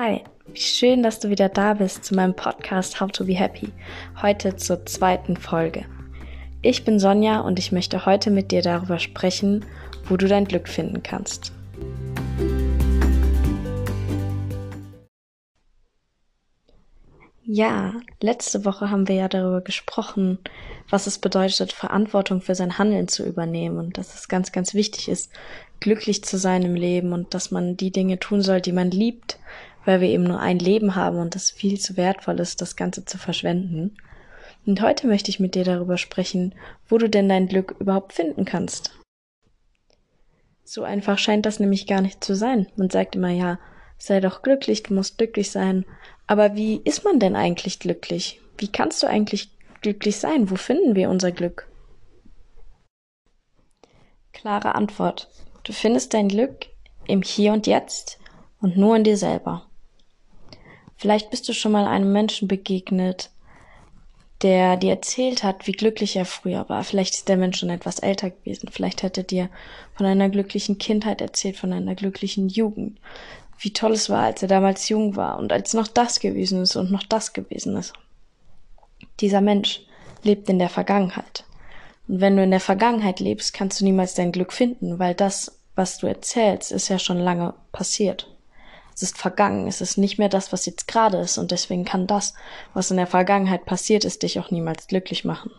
Hi, wie schön, dass du wieder da bist zu meinem Podcast How to Be Happy. Heute zur zweiten Folge. Ich bin Sonja und ich möchte heute mit dir darüber sprechen, wo du dein Glück finden kannst. Ja, letzte Woche haben wir ja darüber gesprochen, was es bedeutet, Verantwortung für sein Handeln zu übernehmen und dass es ganz, ganz wichtig ist, glücklich zu sein im Leben und dass man die Dinge tun soll, die man liebt, weil wir eben nur ein Leben haben und es viel zu wertvoll ist, das Ganze zu verschwenden. Und heute möchte ich mit dir darüber sprechen, wo du denn dein Glück überhaupt finden kannst. So einfach scheint das nämlich gar nicht zu sein. Man sagt immer, ja, sei doch glücklich, du musst glücklich sein, aber wie ist man denn eigentlich glücklich? Wie kannst du eigentlich glücklich sein? Wo finden wir unser Glück? Klare Antwort. Du findest dein Glück im Hier und Jetzt und nur in dir selber. Vielleicht bist du schon mal einem Menschen begegnet, der dir erzählt hat, wie glücklich er früher war. Vielleicht ist der Mensch schon etwas älter gewesen. Vielleicht hat er dir von einer glücklichen Kindheit erzählt, von einer glücklichen Jugend wie toll es war, als er damals jung war und als noch das gewesen ist und noch das gewesen ist. Dieser Mensch lebt in der Vergangenheit. Und wenn du in der Vergangenheit lebst, kannst du niemals dein Glück finden, weil das, was du erzählst, ist ja schon lange passiert. Es ist vergangen, es ist nicht mehr das, was jetzt gerade ist, und deswegen kann das, was in der Vergangenheit passiert ist, dich auch niemals glücklich machen.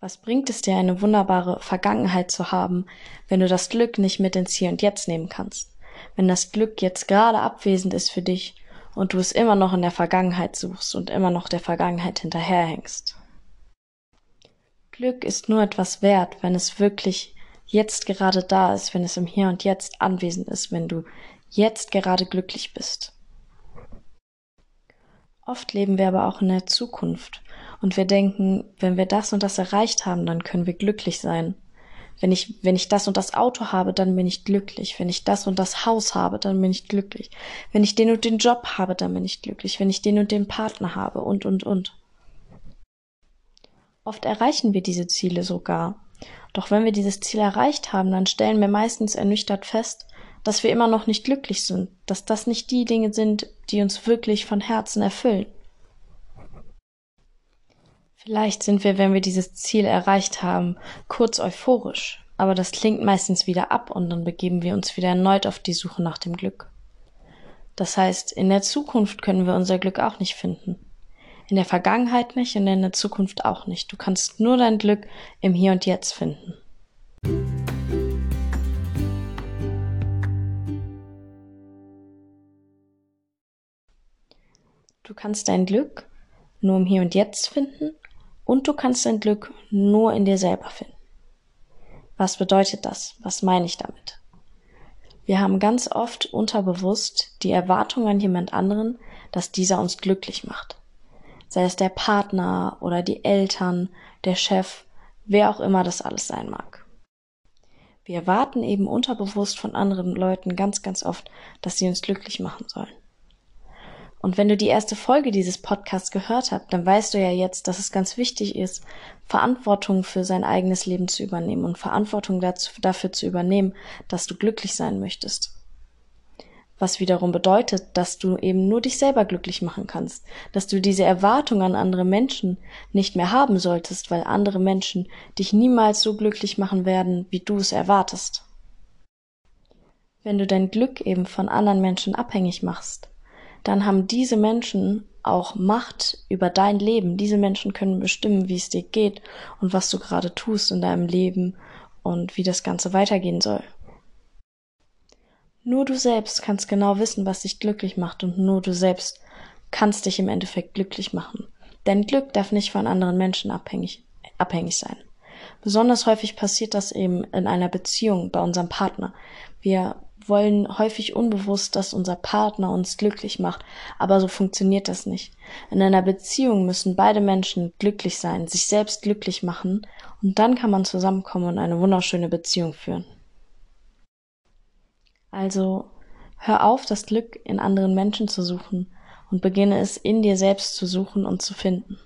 Was bringt es dir, eine wunderbare Vergangenheit zu haben, wenn du das Glück nicht mit ins Hier und Jetzt nehmen kannst? wenn das Glück jetzt gerade abwesend ist für dich und du es immer noch in der Vergangenheit suchst und immer noch der Vergangenheit hinterherhängst. Glück ist nur etwas wert, wenn es wirklich jetzt gerade da ist, wenn es im Hier und Jetzt anwesend ist, wenn du jetzt gerade glücklich bist. Oft leben wir aber auch in der Zukunft und wir denken, wenn wir das und das erreicht haben, dann können wir glücklich sein. Wenn ich, wenn ich das und das Auto habe, dann bin ich glücklich. Wenn ich das und das Haus habe, dann bin ich glücklich. Wenn ich den und den Job habe, dann bin ich glücklich. Wenn ich den und den Partner habe und, und, und. Oft erreichen wir diese Ziele sogar. Doch wenn wir dieses Ziel erreicht haben, dann stellen wir meistens ernüchtert fest, dass wir immer noch nicht glücklich sind, dass das nicht die Dinge sind, die uns wirklich von Herzen erfüllen. Vielleicht sind wir, wenn wir dieses Ziel erreicht haben, kurz euphorisch, aber das klingt meistens wieder ab und dann begeben wir uns wieder erneut auf die Suche nach dem Glück. Das heißt, in der Zukunft können wir unser Glück auch nicht finden. In der Vergangenheit nicht und in der Zukunft auch nicht. Du kannst nur dein Glück im Hier und Jetzt finden. Du kannst dein Glück nur im Hier und Jetzt finden und du kannst dein Glück nur in dir selber finden. Was bedeutet das? Was meine ich damit? Wir haben ganz oft unterbewusst die Erwartung an jemand anderen, dass dieser uns glücklich macht. Sei es der Partner oder die Eltern, der Chef, wer auch immer das alles sein mag. Wir erwarten eben unterbewusst von anderen Leuten ganz, ganz oft, dass sie uns glücklich machen sollen. Und wenn du die erste Folge dieses Podcasts gehört hast, dann weißt du ja jetzt, dass es ganz wichtig ist, Verantwortung für sein eigenes Leben zu übernehmen und Verantwortung dazu, dafür zu übernehmen, dass du glücklich sein möchtest. Was wiederum bedeutet, dass du eben nur dich selber glücklich machen kannst, dass du diese Erwartung an andere Menschen nicht mehr haben solltest, weil andere Menschen dich niemals so glücklich machen werden, wie du es erwartest. Wenn du dein Glück eben von anderen Menschen abhängig machst, dann haben diese Menschen auch Macht über dein Leben. Diese Menschen können bestimmen, wie es dir geht und was du gerade tust in deinem Leben und wie das Ganze weitergehen soll. Nur du selbst kannst genau wissen, was dich glücklich macht und nur du selbst kannst dich im Endeffekt glücklich machen. Dein Glück darf nicht von anderen Menschen abhängig, abhängig sein. Besonders häufig passiert das eben in einer Beziehung bei unserem Partner. Wir wollen häufig unbewusst, dass unser Partner uns glücklich macht, aber so funktioniert das nicht. In einer Beziehung müssen beide Menschen glücklich sein, sich selbst glücklich machen, und dann kann man zusammenkommen und eine wunderschöne Beziehung führen. Also hör auf, das Glück in anderen Menschen zu suchen und beginne es in dir selbst zu suchen und zu finden.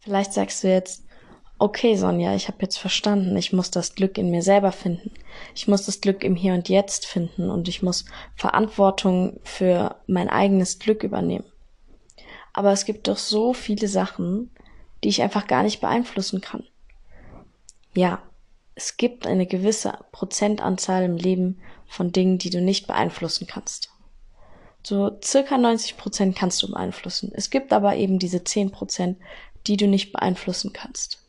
Vielleicht sagst du jetzt, okay, Sonja, ich habe jetzt verstanden, ich muss das Glück in mir selber finden. Ich muss das Glück im Hier und Jetzt finden und ich muss Verantwortung für mein eigenes Glück übernehmen. Aber es gibt doch so viele Sachen, die ich einfach gar nicht beeinflussen kann. Ja, es gibt eine gewisse Prozentanzahl im Leben von Dingen, die du nicht beeinflussen kannst. So circa 90 Prozent kannst du beeinflussen. Es gibt aber eben diese 10 Prozent, die du nicht beeinflussen kannst.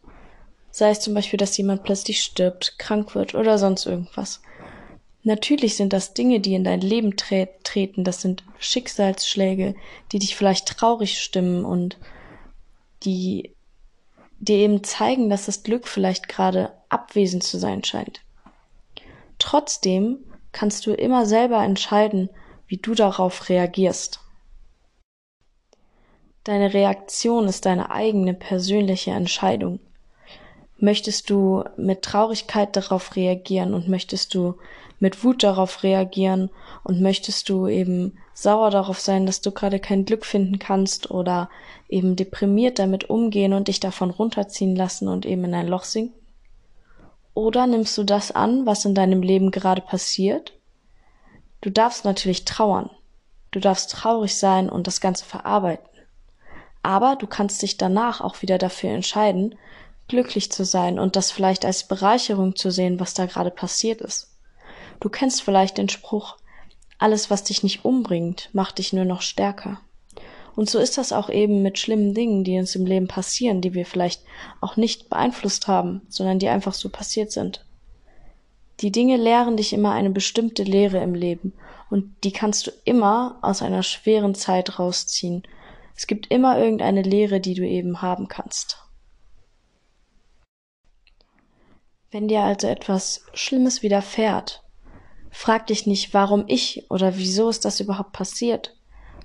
Sei es zum Beispiel, dass jemand plötzlich stirbt, krank wird oder sonst irgendwas. Natürlich sind das Dinge, die in dein Leben tre treten, das sind Schicksalsschläge, die dich vielleicht traurig stimmen und die dir eben zeigen, dass das Glück vielleicht gerade abwesend zu sein scheint. Trotzdem kannst du immer selber entscheiden, wie du darauf reagierst. Deine Reaktion ist deine eigene persönliche Entscheidung. Möchtest du mit Traurigkeit darauf reagieren und möchtest du mit Wut darauf reagieren und möchtest du eben sauer darauf sein, dass du gerade kein Glück finden kannst oder eben deprimiert damit umgehen und dich davon runterziehen lassen und eben in ein Loch sinken? Oder nimmst du das an, was in deinem Leben gerade passiert? Du darfst natürlich trauern. Du darfst traurig sein und das Ganze verarbeiten. Aber du kannst dich danach auch wieder dafür entscheiden, glücklich zu sein und das vielleicht als Bereicherung zu sehen, was da gerade passiert ist. Du kennst vielleicht den Spruch, alles, was dich nicht umbringt, macht dich nur noch stärker. Und so ist das auch eben mit schlimmen Dingen, die uns im Leben passieren, die wir vielleicht auch nicht beeinflusst haben, sondern die einfach so passiert sind. Die Dinge lehren dich immer eine bestimmte Lehre im Leben und die kannst du immer aus einer schweren Zeit rausziehen. Es gibt immer irgendeine Lehre, die du eben haben kannst. Wenn dir also etwas Schlimmes widerfährt, frag dich nicht, warum ich oder wieso ist das überhaupt passiert,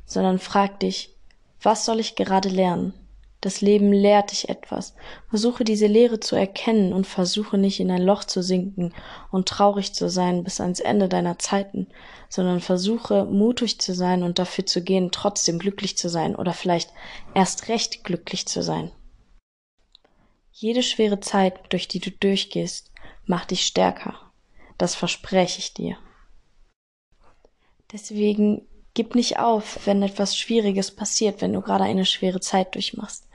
sondern frag dich, was soll ich gerade lernen? Das Leben lehrt dich etwas. Versuche diese Lehre zu erkennen und versuche nicht in ein Loch zu sinken und traurig zu sein bis ans Ende deiner Zeiten, sondern versuche mutig zu sein und dafür zu gehen, trotzdem glücklich zu sein oder vielleicht erst recht glücklich zu sein. Jede schwere Zeit, durch die du durchgehst, macht dich stärker. Das verspreche ich dir. Deswegen gib nicht auf, wenn etwas Schwieriges passiert, wenn du gerade eine schwere Zeit durchmachst.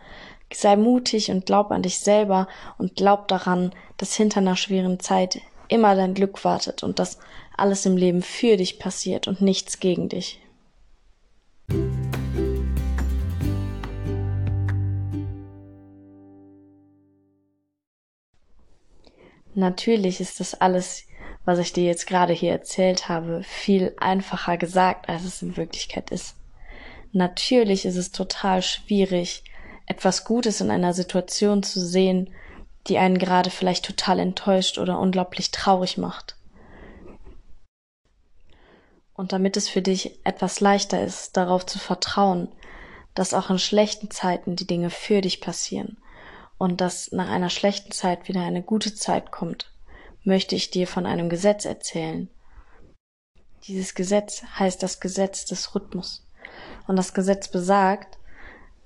Sei mutig und glaub an dich selber und glaub daran, dass hinter einer schweren Zeit immer dein Glück wartet und dass alles im Leben für dich passiert und nichts gegen dich. Natürlich ist das alles, was ich dir jetzt gerade hier erzählt habe, viel einfacher gesagt, als es in Wirklichkeit ist. Natürlich ist es total schwierig, etwas Gutes in einer Situation zu sehen, die einen gerade vielleicht total enttäuscht oder unglaublich traurig macht. Und damit es für dich etwas leichter ist, darauf zu vertrauen, dass auch in schlechten Zeiten die Dinge für dich passieren und dass nach einer schlechten Zeit wieder eine gute Zeit kommt, möchte ich dir von einem Gesetz erzählen. Dieses Gesetz heißt das Gesetz des Rhythmus. Und das Gesetz besagt,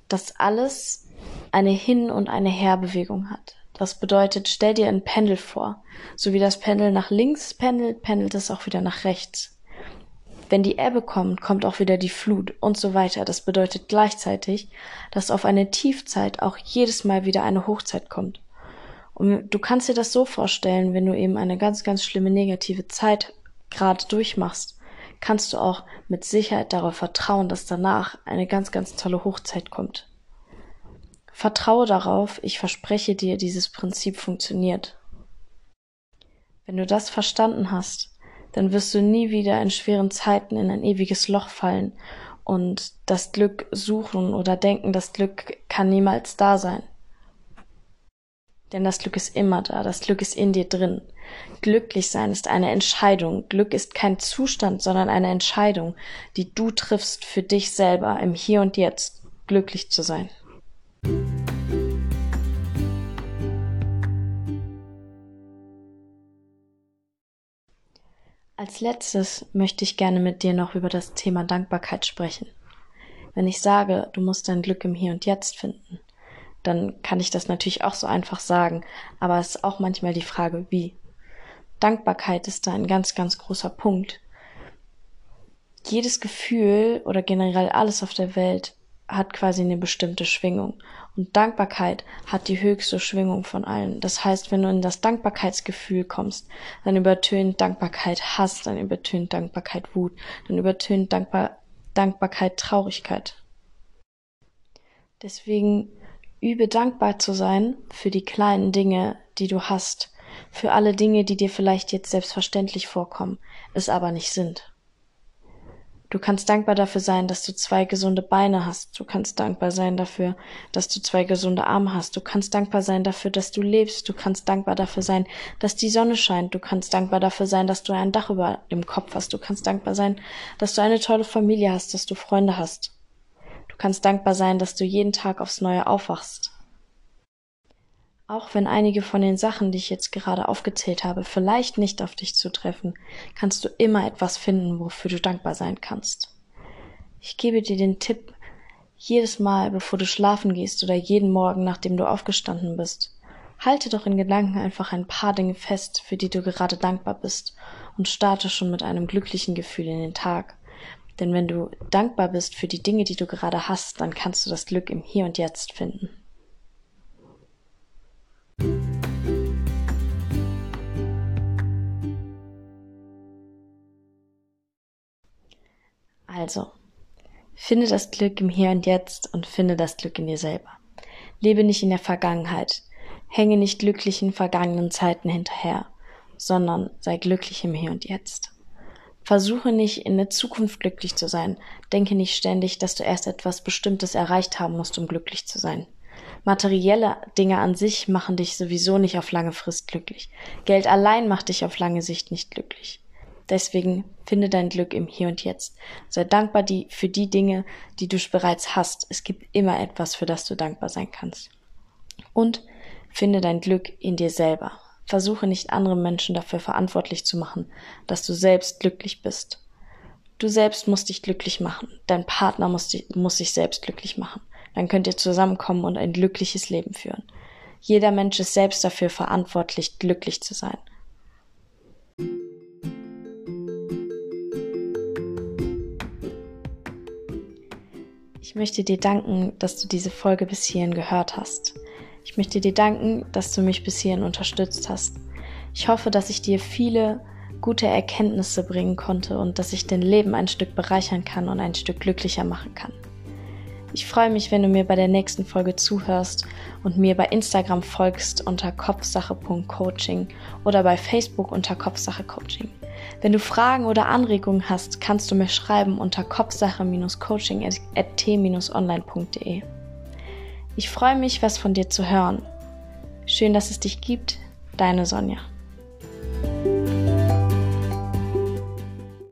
dass alles eine Hin- und eine Herbewegung hat. Das bedeutet, stell dir ein Pendel vor. So wie das Pendel nach links pendelt, pendelt es auch wieder nach rechts. Wenn die Ebbe kommt, kommt auch wieder die Flut und so weiter. Das bedeutet gleichzeitig, dass auf eine Tiefzeit auch jedes Mal wieder eine Hochzeit kommt. Und du kannst dir das so vorstellen, wenn du eben eine ganz, ganz schlimme negative Zeit gerade durchmachst, kannst du auch mit Sicherheit darauf vertrauen, dass danach eine ganz, ganz tolle Hochzeit kommt. Vertraue darauf, ich verspreche dir, dieses Prinzip funktioniert. Wenn du das verstanden hast, dann wirst du nie wieder in schweren Zeiten in ein ewiges Loch fallen und das Glück suchen oder denken, das Glück kann niemals da sein. Denn das Glück ist immer da, das Glück ist in dir drin. Glücklich sein ist eine Entscheidung. Glück ist kein Zustand, sondern eine Entscheidung, die du triffst für dich selber im Hier und Jetzt, glücklich zu sein. Als letztes möchte ich gerne mit dir noch über das Thema Dankbarkeit sprechen. Wenn ich sage, du musst dein Glück im Hier und Jetzt finden, dann kann ich das natürlich auch so einfach sagen, aber es ist auch manchmal die Frage, wie. Dankbarkeit ist da ein ganz, ganz großer Punkt. Jedes Gefühl oder generell alles auf der Welt hat quasi eine bestimmte Schwingung. Und Dankbarkeit hat die höchste Schwingung von allen. Das heißt, wenn du in das Dankbarkeitsgefühl kommst, dann übertönt Dankbarkeit Hass, dann übertönt Dankbarkeit Wut, dann übertönt Dankbar Dankbarkeit Traurigkeit. Deswegen übe dankbar zu sein für die kleinen Dinge, die du hast, für alle Dinge, die dir vielleicht jetzt selbstverständlich vorkommen, es aber nicht sind. Du kannst dankbar dafür sein, dass du zwei gesunde Beine hast. Du kannst dankbar sein dafür, dass du zwei gesunde Arme hast. Du kannst dankbar sein dafür, dass du lebst. Du kannst dankbar dafür sein, dass die Sonne scheint. Du kannst dankbar dafür sein, dass du ein Dach über dem Kopf hast. Du kannst dankbar sein, dass du eine tolle Familie hast, dass du Freunde hast. Du kannst dankbar sein, dass du jeden Tag aufs Neue aufwachst. Auch wenn einige von den Sachen, die ich jetzt gerade aufgezählt habe, vielleicht nicht auf dich zutreffen, kannst du immer etwas finden, wofür du dankbar sein kannst. Ich gebe dir den Tipp, jedes Mal, bevor du schlafen gehst oder jeden Morgen, nachdem du aufgestanden bist, halte doch in Gedanken einfach ein paar Dinge fest, für die du gerade dankbar bist und starte schon mit einem glücklichen Gefühl in den Tag. Denn wenn du dankbar bist für die Dinge, die du gerade hast, dann kannst du das Glück im Hier und Jetzt finden. Also, finde das Glück im Hier und Jetzt und finde das Glück in dir selber. Lebe nicht in der Vergangenheit, hänge nicht glücklichen vergangenen Zeiten hinterher, sondern sei glücklich im Hier und Jetzt. Versuche nicht in der Zukunft glücklich zu sein, denke nicht ständig, dass du erst etwas Bestimmtes erreicht haben musst, um glücklich zu sein. Materielle Dinge an sich machen dich sowieso nicht auf lange Frist glücklich. Geld allein macht dich auf lange Sicht nicht glücklich. Deswegen finde dein Glück im Hier und Jetzt. Sei dankbar die, für die Dinge, die du bereits hast. Es gibt immer etwas, für das du dankbar sein kannst. Und finde dein Glück in dir selber. Versuche nicht andere Menschen dafür verantwortlich zu machen, dass du selbst glücklich bist. Du selbst musst dich glücklich machen. Dein Partner muss, muss sich selbst glücklich machen. Dann könnt ihr zusammenkommen und ein glückliches Leben führen. Jeder Mensch ist selbst dafür verantwortlich, glücklich zu sein. Ich möchte dir danken, dass du diese Folge bis hierhin gehört hast. Ich möchte dir danken, dass du mich bis hierhin unterstützt hast. Ich hoffe, dass ich dir viele gute Erkenntnisse bringen konnte und dass ich dein Leben ein Stück bereichern kann und ein Stück glücklicher machen kann. Ich freue mich, wenn du mir bei der nächsten Folge zuhörst und mir bei Instagram folgst unter kopfsache.coaching oder bei Facebook unter Kopfsache Coaching. Wenn du Fragen oder Anregungen hast, kannst du mir schreiben unter kopfsache-coaching.t-online.de. Ich freue mich, was von dir zu hören. Schön, dass es dich gibt. Deine Sonja.